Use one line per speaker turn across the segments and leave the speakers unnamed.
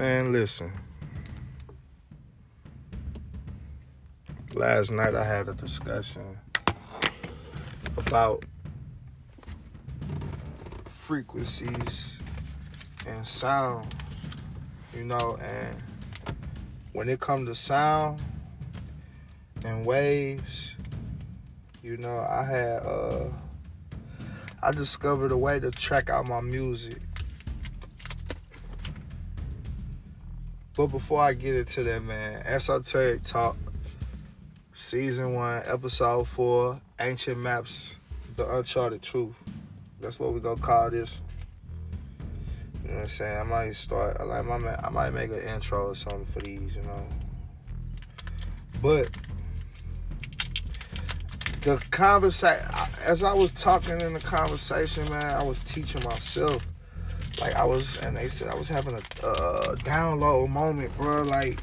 Man, listen. Last night I had a discussion about frequencies and sound, you know, and when it comes to sound and waves, you know, I had uh I discovered a way to track out my music. But before I get into that, man, Esoteric Talk, Season 1, Episode 4, Ancient Maps, The Uncharted Truth. That's what we're gonna call this. You know what I'm saying? I might start, I, like, my, I might make an intro or something for these, you know. But the conversation, as I was talking in the conversation, man, I was teaching myself. Like I was, and they said I was having a uh, download moment, bro. Like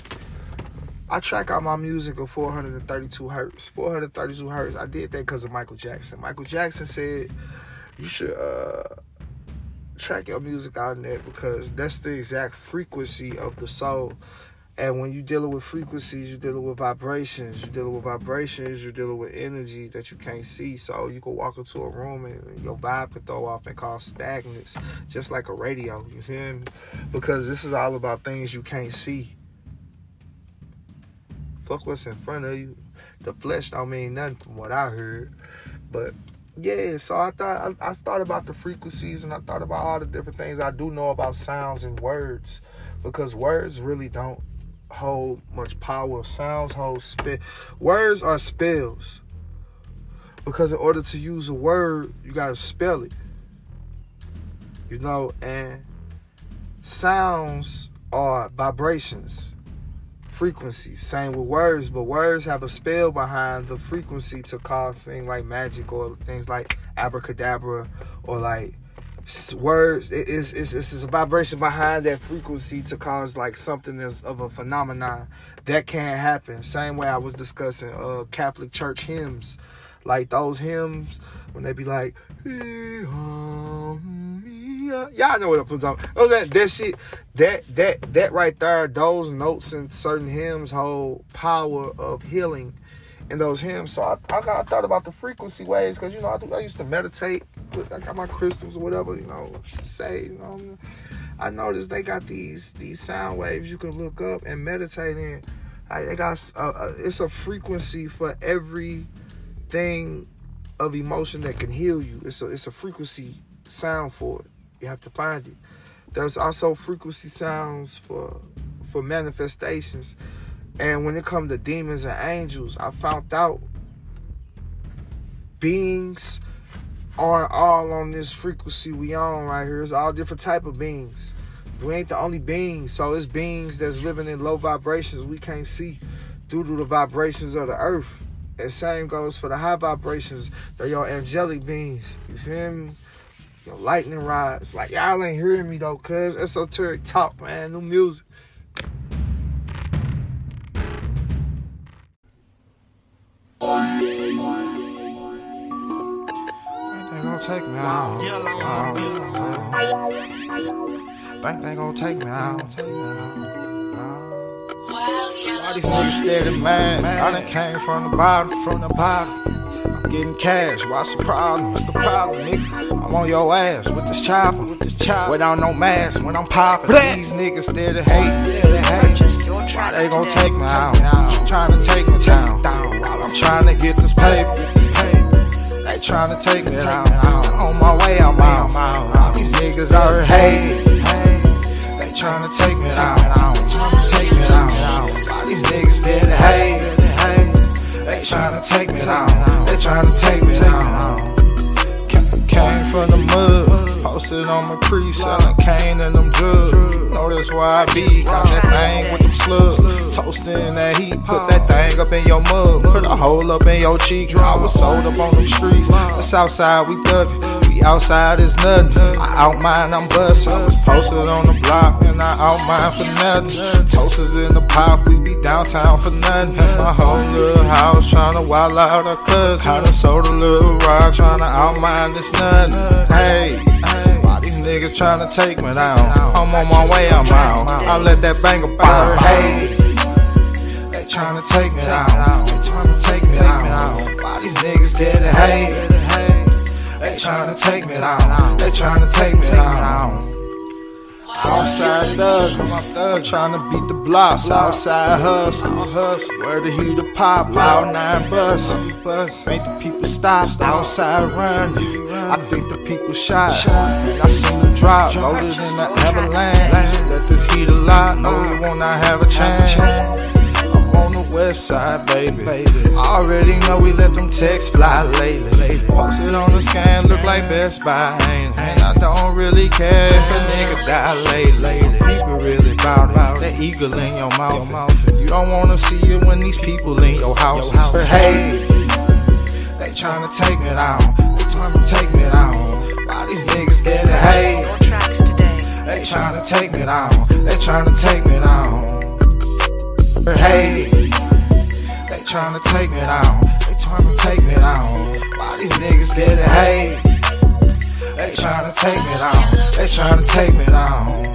I track out my music at 432 hertz. 432 hertz. I did that because of Michael Jackson. Michael Jackson said you should uh, track your music out in there because that's the exact frequency of the soul. And when you're dealing with frequencies, you're dealing with vibrations. You're dealing with vibrations. You're dealing with energy that you can't see. So you can walk into a room and your vibe can throw off and cause stagnance, just like a radio. You hear me? Because this is all about things you can't see. Fuck what's in front of you. The flesh don't mean nothing from what I heard. But yeah, so I thought I, I thought about the frequencies and I thought about all the different things I do know about sounds and words because words really don't hold much power. Sounds hold spell. Words are spells. Because in order to use a word, you gotta spell it. You know, and sounds are vibrations, frequencies. Same with words, but words have a spell behind the frequency to cause things like magic or things like abracadabra or like words it's, it's, it's a vibration behind that frequency to cause like something that's of a phenomenon that can't happen. Same way i was discussing uh catholic church hymns. Like those hymns when they be like y'all know what i'm talking oh that that shit that that that right there those notes in certain hymns hold power of healing in those hymns so i, I, I thought about the frequency waves because you know I, I used to meditate I got my crystals or whatever, you know, say, you know. I noticed they got these these sound waves you can look up and meditate in. I, they got uh, uh, it's a frequency for every thing of emotion that can heal you. It's a it's a frequency sound for it. You have to find it. There's also frequency sounds for for manifestations. And when it comes to demons and angels, I found out beings are all on this frequency we on right here. It's all different type of beings. We ain't the only beings, so it's beings that's living in low vibrations we can't see due to the vibrations of the earth. And same goes for the high vibrations. They're your angelic beings. You feel me? Your lightning rods. Like y'all ain't hearing me though, cuz esoteric talk, man. New music. Take me out. Think they gonna take me out. Take me out. Why these niggas steady mad? I done came from the bottom, from the bottom. I'm getting cash. What's the problem? What's the problem, nigga? I'm on your ass with this chopper, with this chopper. Without no mask when I'm popping. These niggas steady hate, steady hate. Why they gon' take me out? I'm trying to take me down. While I'm trying to get this paper. They tryna take me down. On my way, I'm out. All these niggas are hate. They tryna take me down. Tryna take me down. These niggas still hate. They tryna take me down. They tryna take me down. Came from the mud, posted on my crease, selling cane and them drugs. Know that's why I be got that thing with them slugs. Toasting that heat, put that thing up in your mug, put a hole up in your cheek. I was sold up on them streets. The south side, we thug We outside is nothing. I out mine, I'm bustin'. I was posted on the block and I out mine for nothing. Toasters in the pop, we be downtown for nothing. My whole little house tryna wild out cousin. I done sold a little rock tryna out mine this nothing. Hey, niggas tryna take me down. I'm on my way, I'm out. I let that banger pop. Hey, they tryna take me down. They tryna take me down. Why these niggas scared to hate? They tryna take me down. They tryna take me down. Outside thug, I'm trying to beat the blocks. Outside hustlers, hustle. Where the heat the pop, loud nine bus. Make the people stop. Outside run, I think the people shot. I seen them drop, loaded in the avalanche. Let this heat a lot, know you will not have a chance I'm on the west side, baby. Already know we let them texts fly lately. Posted on the scan, look like Best Buy. And I don't really care if a nigga die. People really bout it. That eagle in your mouth. You don't wanna see it when these people in your house. Hey, they tryna take me down. They tryna take me down. Why these niggas get it? Hey, they tryna take me down. They tryna take me down. Hey trying to take me down. They trying to take me down. Why these niggas scared to hate? They tryna take me down. They tryna take me down.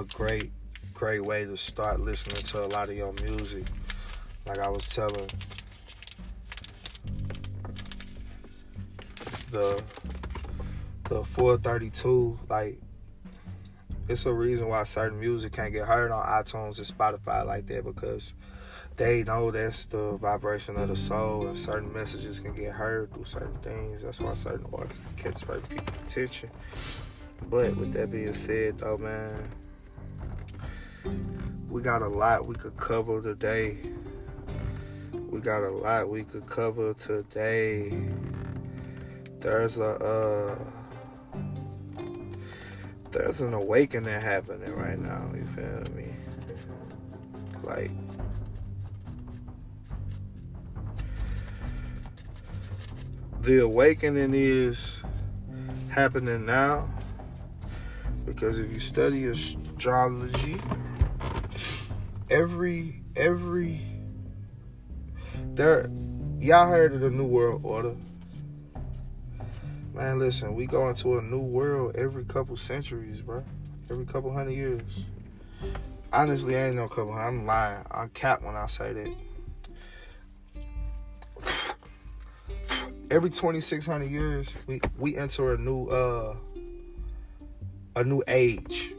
A great, great way to start listening to a lot of your music. Like I was telling the the 432 like it's a reason why certain music can't get heard on iTunes and Spotify like that because they know that's the vibration of the soul and certain messages can get heard through certain things. That's why certain artists can catch certain people's attention. But with that being said though, man, we got a lot we could cover today. We got a lot we could cover today. There's a uh there's an awakening happening right now. You feel me? Like, the awakening is happening now because if you study astrology, every every there, y'all heard of the New World Order. Man, listen, we go into a new world every couple centuries, bro. Every couple hundred years. Honestly, I ain't no couple. I'm lying. I'm cap when I say that. Every 2,600 years, we we enter a new uh a new age.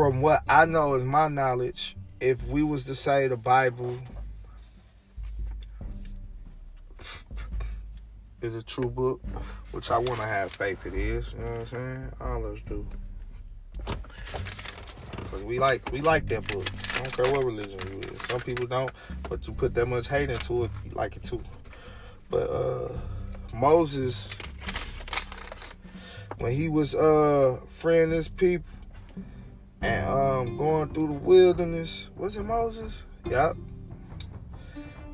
From what I know is my knowledge, if we was to say the Bible is a true book, which I want to have faith it is. You know what I'm saying? All of us do. Cause we like we like that book. I don't care what religion you is. Some people don't, but you put that much hate into it, you like it too. But uh Moses, when he was uh freeing his people and um going through the wilderness, was it Moses? Yep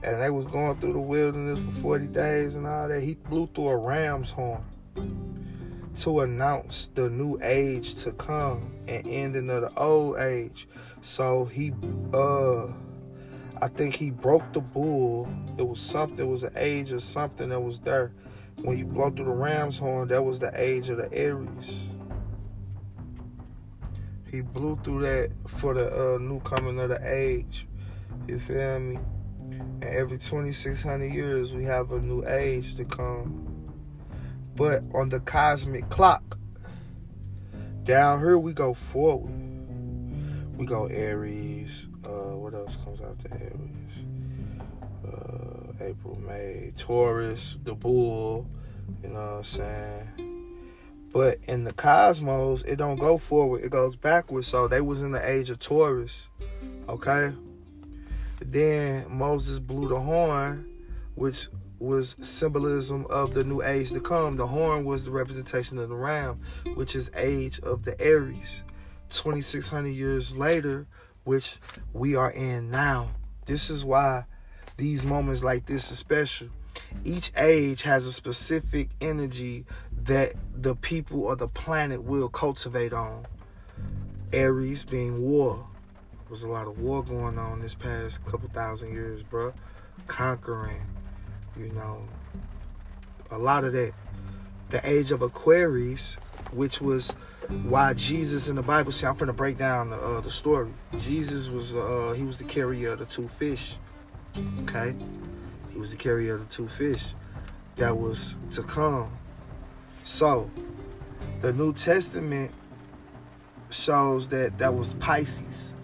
and they was going through the wilderness for 40 days and all that, he blew through a ram's horn to announce the new age to come and ending of the old age. So he uh I think he broke the bull. It was something, it was an age or something that was there. When you blow through the ram's horn, that was the age of the Aries. He blew through that for the uh, new coming of the age. You feel me? And every 2600 years, we have a new age to come. But on the cosmic clock, Down here we go forward. We go Aries. Uh, what else comes after Aries? Uh, April, May, Taurus, the Bull. You know what I'm saying? But in the cosmos, it don't go forward; it goes backwards. So they was in the age of Taurus. Okay. Then Moses blew the horn, which was symbolism of the new age to come. The horn was the representation of the ram, which is age of the Aries. 2600 years later, which we are in now. This is why these moments like this is special. Each age has a specific energy that the people or the planet will cultivate on. Aries being war. There was a lot of war going on this past couple thousand years, bro. Conquering, you know, a lot of that. The age of Aquarius, which was why Jesus in the Bible. See, I'm going to break down the, uh, the story. Jesus was uh, he was the carrier of the two fish. Okay, he was the carrier of the two fish that was to come. So, the New Testament shows that that was Pisces.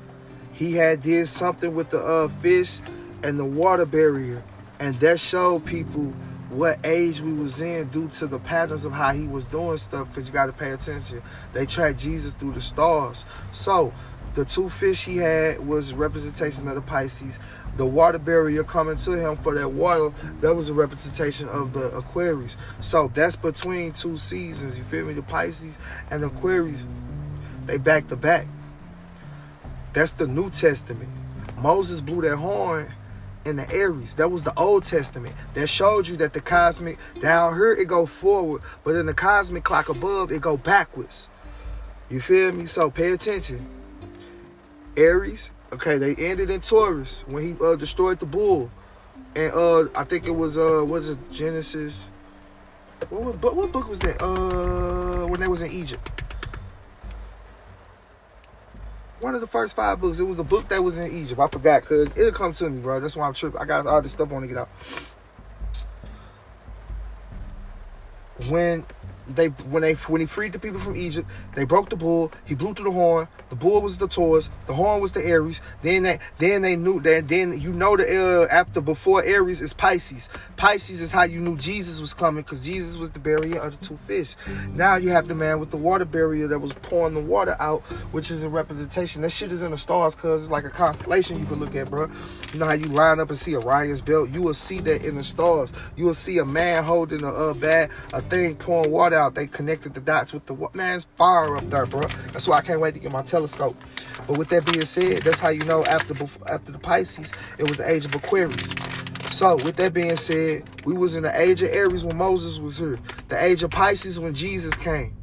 He had did something with the uh, fish and the water bearer, and that showed people what age we was in due to the patterns of how he was doing stuff because you got to pay attention they tracked jesus through the stars so the two fish he had was representation of the pisces the water bearer coming to him for that water that was a representation of the aquarius so that's between two seasons you feel me the pisces and the aquarius they back to back that's the new testament moses blew that horn in the Aries. That was the Old Testament. That showed you that the cosmic down here it go forward, but in the cosmic clock above it go backwards. You feel me? So pay attention. Aries, okay, they ended in Taurus when he uh, destroyed the bull, and uh, I think it was uh, what is it Genesis? What was what book was that? Uh, when they was in Egypt. one of the first five books. It was the book that was in Egypt. I forgot because it'll come to me, bro. That's why I'm tripping. I got all this stuff I want to get out. When they when they when he freed the people from Egypt, they broke the bull. He blew through the horn. The bull was the Taurus. The horn was the Aries. Then they then they knew that then you know the uh, after before Aries is Pisces. Pisces is how you knew Jesus was coming because Jesus was the barrier of the two fish. Now you have the man with the water bearer that was pouring the water out, which is a representation. That shit is in the stars because it's like a constellation you can look at, bro. You know how you line up and see Orion's belt. You will see that in the stars. You will see a man holding a uh, bag, a thing pouring water out. They connected the dots with the what man's fire up there, bro. That's why I can't wait to get my telescope. But with that being said, that's how you know after after the Pisces, it was the age of Aquarius. So with that being said, we was in the age of Aries when Moses was here. The age of Pisces when Jesus came.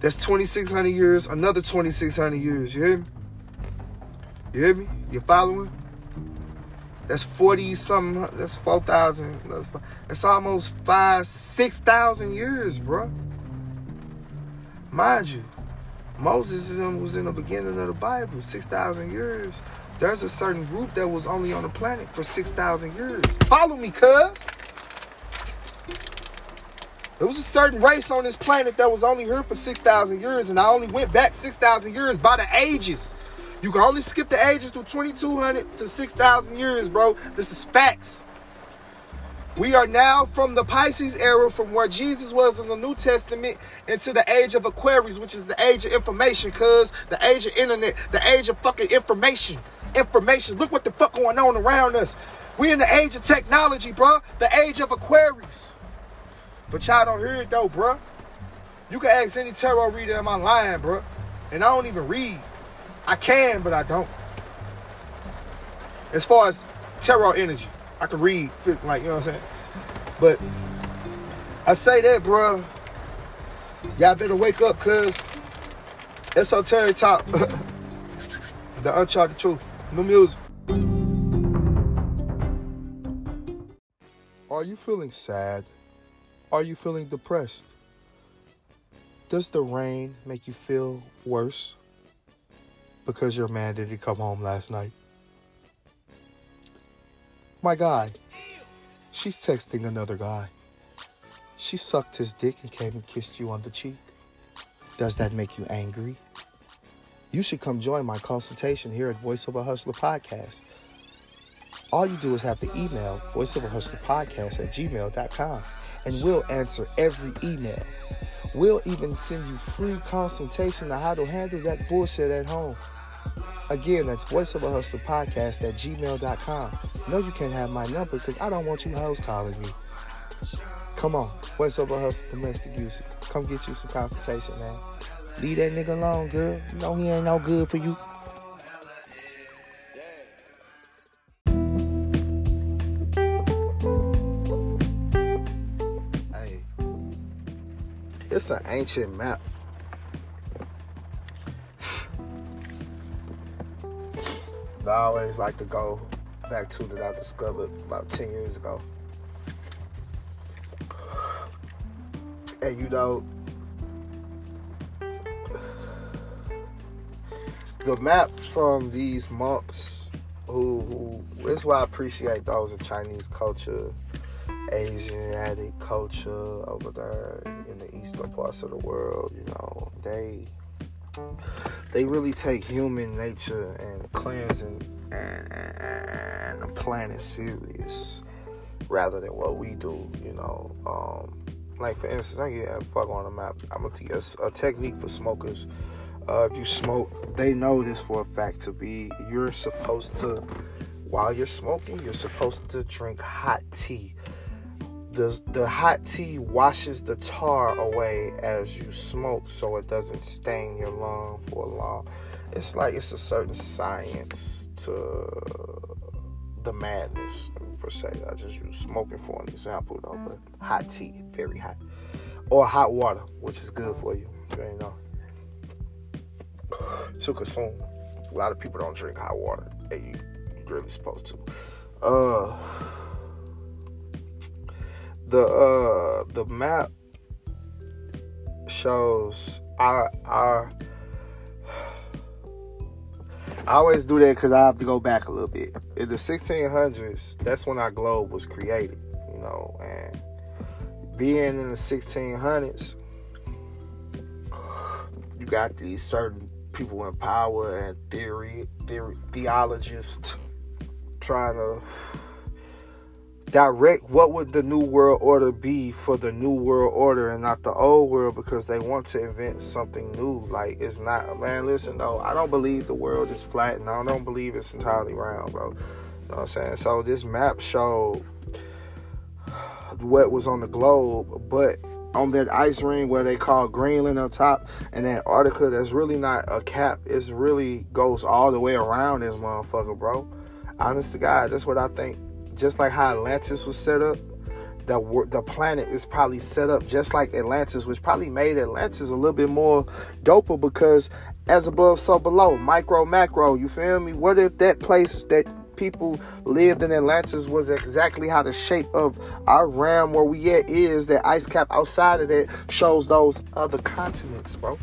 That's 2,600 years, another 2,600 years. You hear me? You hear me? You following? That's 40 something, that's 4,000. That's almost five, 6,000 years, bro. Mind you, Moses was in the beginning of the Bible, 6,000 years. There's a certain group that was only on the planet for 6,000 years. Follow me, cuz. There was a certain race on this planet that was only here for 6,000 years, and I only went back 6,000 years by the ages. You can only skip the ages through 2200 to 6000 years, bro. This is facts. We are now from the Pisces era, from where Jesus was in the New Testament, into the age of Aquarius, which is the age of information, cuz the age of internet, the age of fucking information. Information. Look what the fuck going on around us. We in the age of technology, bro. The age of Aquarius. But y'all don't hear it though, bro. You can ask any tarot reader in my line, bro. And I don't even read. I can, but I don't. As far as tarot energy, I can read, like, you know what I'm saying? But I say that, bro. Y'all better wake up, cuz esoteric top. the uncharted truth. New music. Are you feeling sad? Are you feeling depressed? Does the rain make you feel worse? Because your man didn't come home last night. My guy, she's texting another guy. She sucked his dick and came and kissed you on the cheek. Does that make you angry? You should come join my consultation here at Voice of a Hustler Podcast. All you do is have to email voiceoverhustlerpodcast at gmail.com and we'll answer every email. We'll even send you free consultation on how to handle that bullshit at home. Again, that's Voice of a Hustler Podcast at gmail.com. No, you can't have my number because I don't want you hoes calling me. Come on, Voice of a Hustler Domestic Usage. Come get you some consultation, man. Leave that nigga alone, girl. You know he ain't no good for you. Hey, it's an ancient map. I always like to go back to that I discovered about 10 years ago. And you know, the map from these monks who, who this why I appreciate those in Chinese culture, Asiatic culture over there in the eastern parts of the world, you know, they they really take human nature and cleansing and, the planet serious rather than what we do, you know. Um, like for instance, I get a fuck on the map. I'm gonna teach a, a technique for smokers. Uh, if you smoke, they know this for a fact to be you're supposed to, while you're smoking, you're supposed to drink hot tea. The, the hot tea washes the tar away as you smoke so it doesn't stain your lung for long. It's like it's a certain science to the madness per se. I just use smoking for an example though, but hot tea, very hot. Or hot water, which is good for you. You know to consume. A lot of people don't drink hot water, and you, you're really supposed to. Uh, the uh the map shows I I I always do that because I have to go back a little bit. In the 1600s, that's when our globe was created, you know, and being in the 1600s, you got these certain people in power and theory, theory theologists trying to direct what would the new world order be for the new world order and not the old world because they want to invent something new like it's not man listen though i don't believe the world is flat and i don't believe it's entirely round bro you know what i'm saying so this map showed what was on the globe but on that ice ring where they call Greenland on top and that Antarctica that's really not a cap. It really goes all the way around this motherfucker, bro. Honest to God, that's what I think. Just like how Atlantis was set up, the the planet is probably set up just like Atlantis, which probably made Atlantis a little bit more doper because as above, so below, micro, macro. You feel me? What if that place that people lived in Atlantis was exactly how the shape of our ram where we at is. That ice cap outside of that shows those other continents, bro.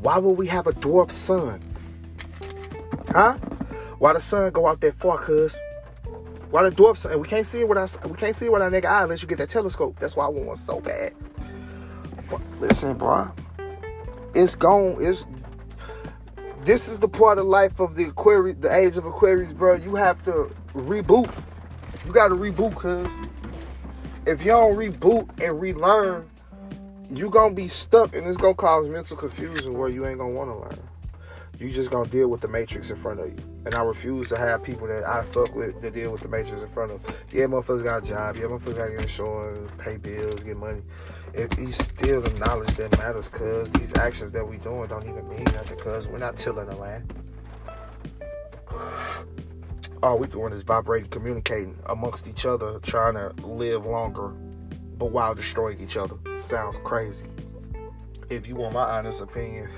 Why would we have a dwarf sun? Huh? Why the sun go out that far, cuz? Why the dwarf And We can't see it with our we can't see it with our nigga eye unless you get that telescope. That's why I want one so bad. Listen, bro. It's gone. It's this is the part of life of the Aquarius, the age of Aquarius, bro. You have to reboot. You got to reboot, cause if you don't reboot and relearn, you gonna be stuck, and it's gonna cause mental confusion where you ain't gonna want to learn. You just gonna deal with the matrix in front of you, and I refuse to have people that I fuck with to deal with the matrix in front of. Yeah, motherfuckers got a job. Yeah, motherfuckers got insurance, pay bills, get money if he's still the knowledge that matters, cuz these actions that we doing don't even mean nothing, cuz we're not tilling the land. All we doing is vibrating, communicating amongst each other, trying to live longer, but while destroying each other. Sounds crazy. If you want my honest opinion,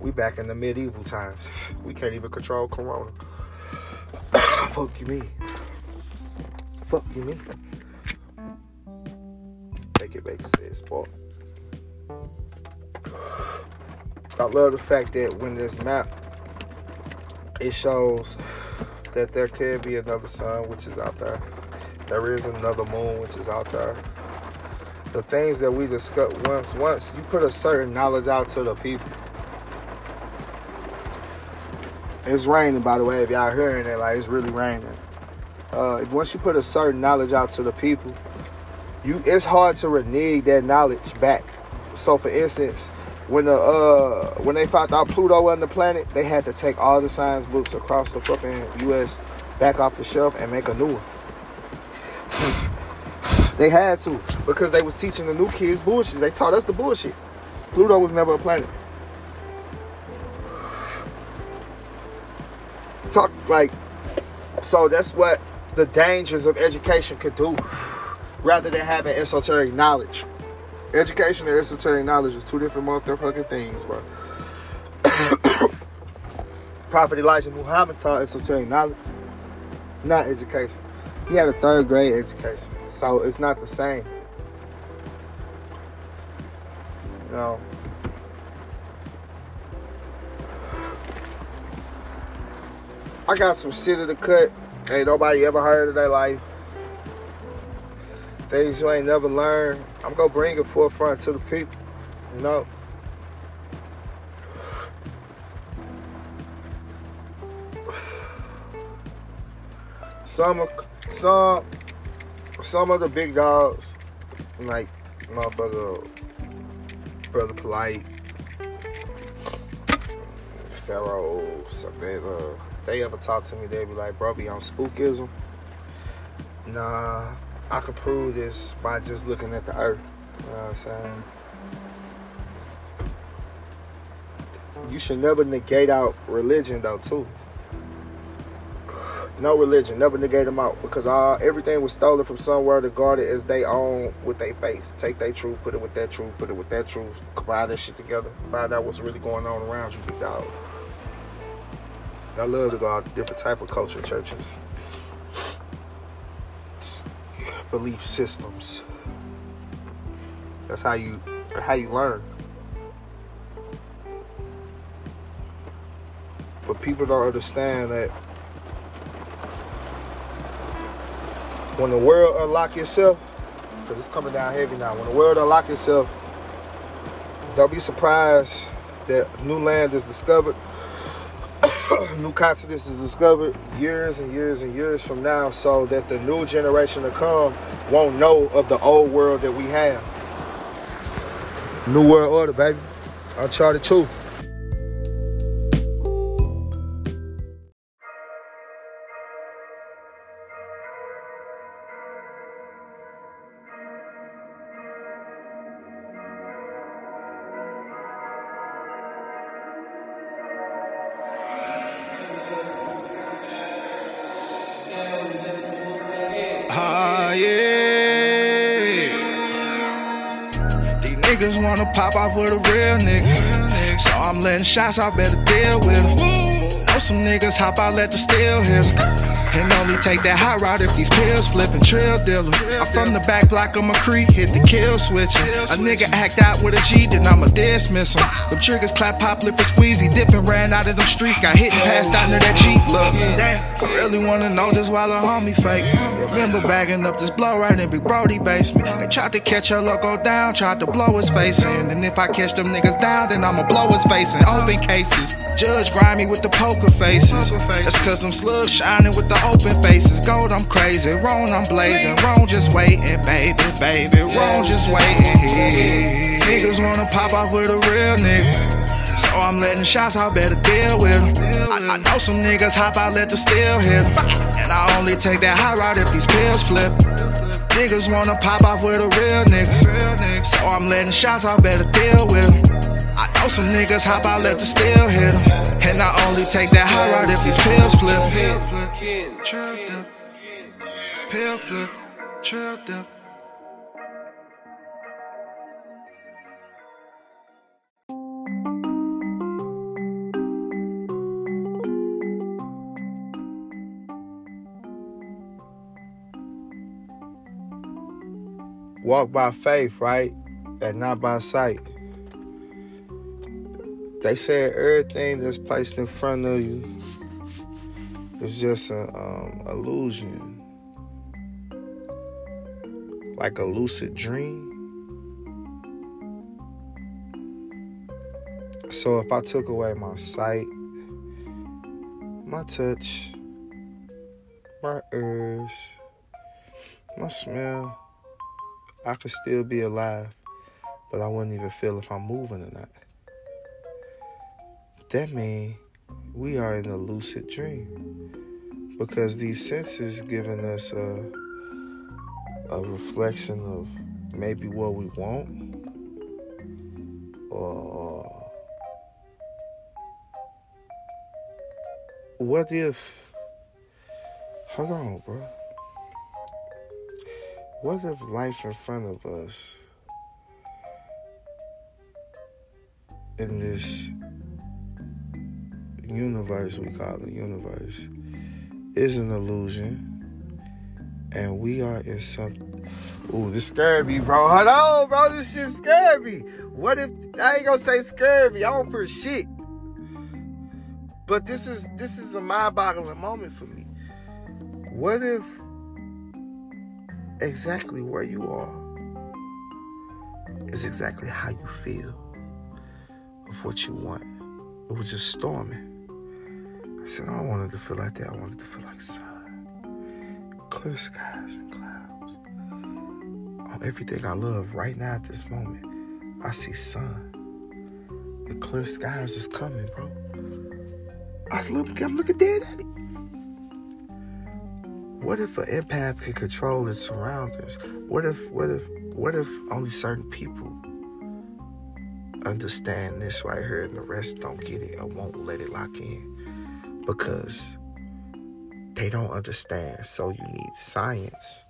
we back in the medieval times. We can't even control corona. Fuck you me. Fuck you me make it make sense. But I love the fact that when this map it shows that there could be another sun which is out there. There is another moon which is out there. The things that we discuss once once you put a certain knowledge out to the people. It's raining, by the way. If y'all hearing it, like it's really raining. Uh, once you put a certain knowledge out to the people, you it's hard to renege that knowledge back. So, for instance, when the uh when they found out Pluto wasn't the planet, they had to take all the science books across the fucking U.S. back off the shelf and make a new one. They had to because they was teaching the new kids bullshit. They taught us the bullshit. Pluto was never a planet. Talk like so. That's what the dangers of education could do, rather than having esoteric knowledge. Education and esoteric knowledge is two different motherfucking things, bro. Prophet Elijah Muhammad taught esoteric knowledge, not education. He had a third grade education, so it's not the same. You know. I got some shit in the cut. Ain't nobody ever heard of their life. Things you ain't never learned. I'm gonna bring it forefront to the people. You know. Some some some of the big dogs, like motherfucker Brother Polite, Pharaoh, uh they ever talk to me, they be like, bro, be on spookism. Nah, I could prove this by just looking at the earth. You know what I'm saying? You should never negate out religion though too. No religion, never negate them out because all everything was stolen from somewhere to guard it as they own with their face. Take their truth, put it with that truth, put it with that truth, combine that shit together, find out what's really going on around you, big dog. I love to go out to different type of culture churches. Belief systems. That's how you how you learn. But people don't understand that when the world unlock itself, because it's coming down heavy now, when the world unlock itself, don't be surprised that new land is discovered new continents is discovered years and years and years from now so that the new generation to come won't know of the old world that we have. New World Order, baby. Uncharted 2. Niggas wanna pop off with a real nigga. So I'm letting shots, I better deal with them. Know some niggas hop out, let the steel hit and only take that hot rod if these pills flipping trail dealer. I'm from the back block of my creek, hit the kill switch. A nigga act out with a G, then I'ma dismiss him. Them triggers clap, pop, lip, and squeezy. Dipping, ran out of them streets, got hit and passed out near that Jeep. Look, damn, I really wanna know just why the homie fake. Remember bagging up this blow right in Big Brody basement. They tried to catch her logo down, tried to blow his face in. And if I catch them niggas down, then I'ma blow his face in. Open cases, judge grimy with the poker faces. That's cause I'm slugs shining with the open faces. Gold, I'm crazy. Wrong, I'm blazing. Wrong, just waiting, baby, baby. Wrong, just waiting. Here. Niggas wanna pop off with a real nigga. So I'm letting shots, I better deal with them. I, I know some niggas hop out, let the steel hit them. And I only take that high route if these pills flip. Niggas wanna pop off with a real nigga. So I'm letting shots, I better deal with them. I know some niggas hop out, let the steel hit them. And I only take that high route if these pills flip. Flip, trapped up. Flip, trapped up. Walk by faith, right? And not by sight. They said everything that's placed in front of you it's just an um, illusion, like a lucid dream. So if I took away my sight, my touch, my ears, my smell, I could still be alive, but I wouldn't even feel if I'm moving or not. That means we are in a lucid dream because these senses giving us a, a reflection of maybe what we want or what if hold on bro. What if life in front of us in this universe we call the universe is an illusion and we are in some Ooh, this scared me, bro. Hold on, bro. This shit scared me. What if I ain't gonna say scared me? I don't for shit. But this is this is a mind-boggling moment for me. What if exactly where you are is exactly how you feel of what you want? It was just storming. Said, I don't want it to feel like that. I wanted to feel like sun, clear skies, and clouds. On everything I love right now at this moment, I see sun. The clear skies is coming, bro. I look, I'm looking dead at it. What if an empath could control its surroundings? What if, what if, what if only certain people understand this right here and the rest don't get it or won't let it lock in? Because they don't understand. So you need science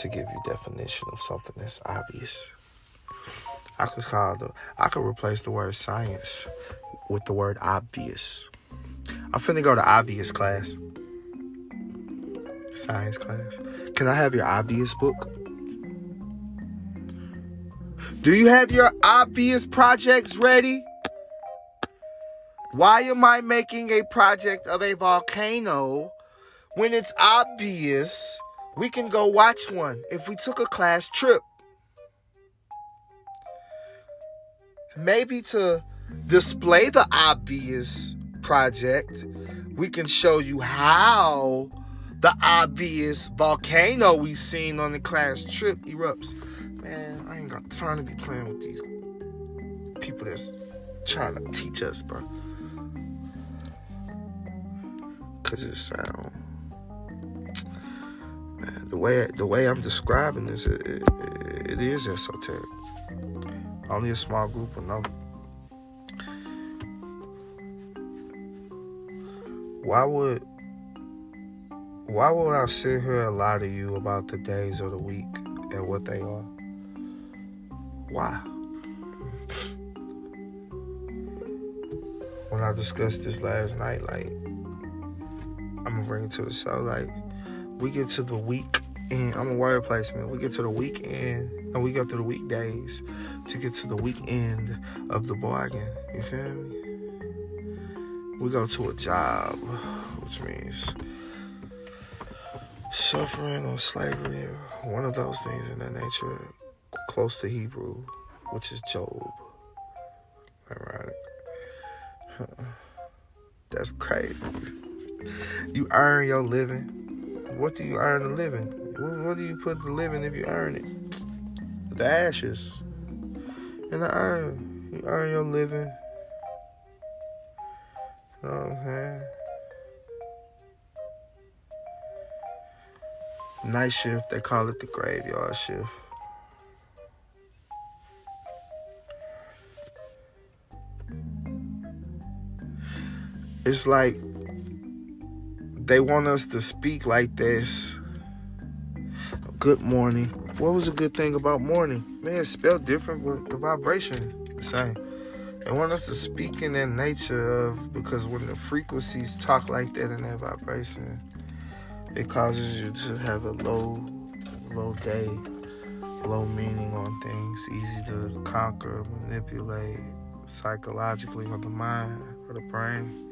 to give you definition of something that's obvious. I could call the I could replace the word science with the word obvious. I'm finna go to obvious class. Science class. Can I have your obvious book? Do you have your obvious projects ready? Why am I making a project of a volcano when it's obvious we can go watch one if we took a class trip? Maybe to display the obvious project, we can show you how the obvious volcano we've seen on the class trip erupts. Man, I ain't got time to be playing with these people that's trying to teach us, bro. Cause it sound man, the way the way I'm describing this, it, it, it is esoteric. Only a small group will know. Why would why would I sit here and lie to you about the days of the week and what they are? Why? when I discussed this last night, like bring it to the show, like we get to the week and I'm a word placement. We get to the weekend and we go through the weekdays to get to the weekend of the bargain. You feel me? We go to a job, which means suffering or slavery, one of those things in that nature, close to Hebrew, which is Job. Ironic. That's crazy. You earn your living. What do you earn a living? What, do you put the living if you earn it? The ashes. And the earn. You earn your living. You know what I'm saying? Night shift, they call it the graveyard shift. It's like they want us to speak like this. Good morning. What was a good thing about morning? Man, it's spelled different, but the vibration the same. They want us to speak in that nature of because when the frequencies talk like that in that vibration, it causes you to have a low, low day, low meaning on things, easy to conquer, manipulate psychologically with the mind or the brain.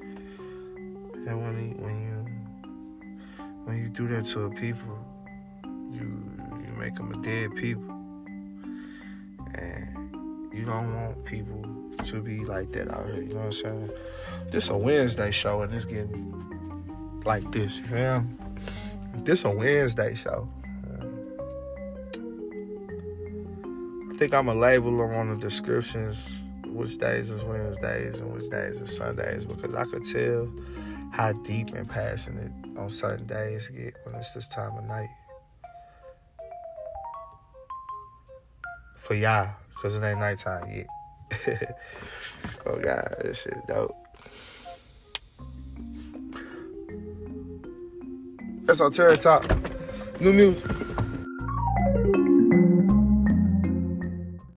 And when when you when you do that to a people, you you make them a dead people, and You don't want people to be like that out here. You know what I'm saying? This a Wednesday show and it's getting like this. You feel me? This a Wednesday show. I think I'm a label them on the descriptions which days is Wednesdays and which days is Sundays because I could tell how deep and passionate on certain days get when it's this time of night. For y'all, because it ain't nighttime yet. oh god, this shit dope. That's on Terry Talk. New music.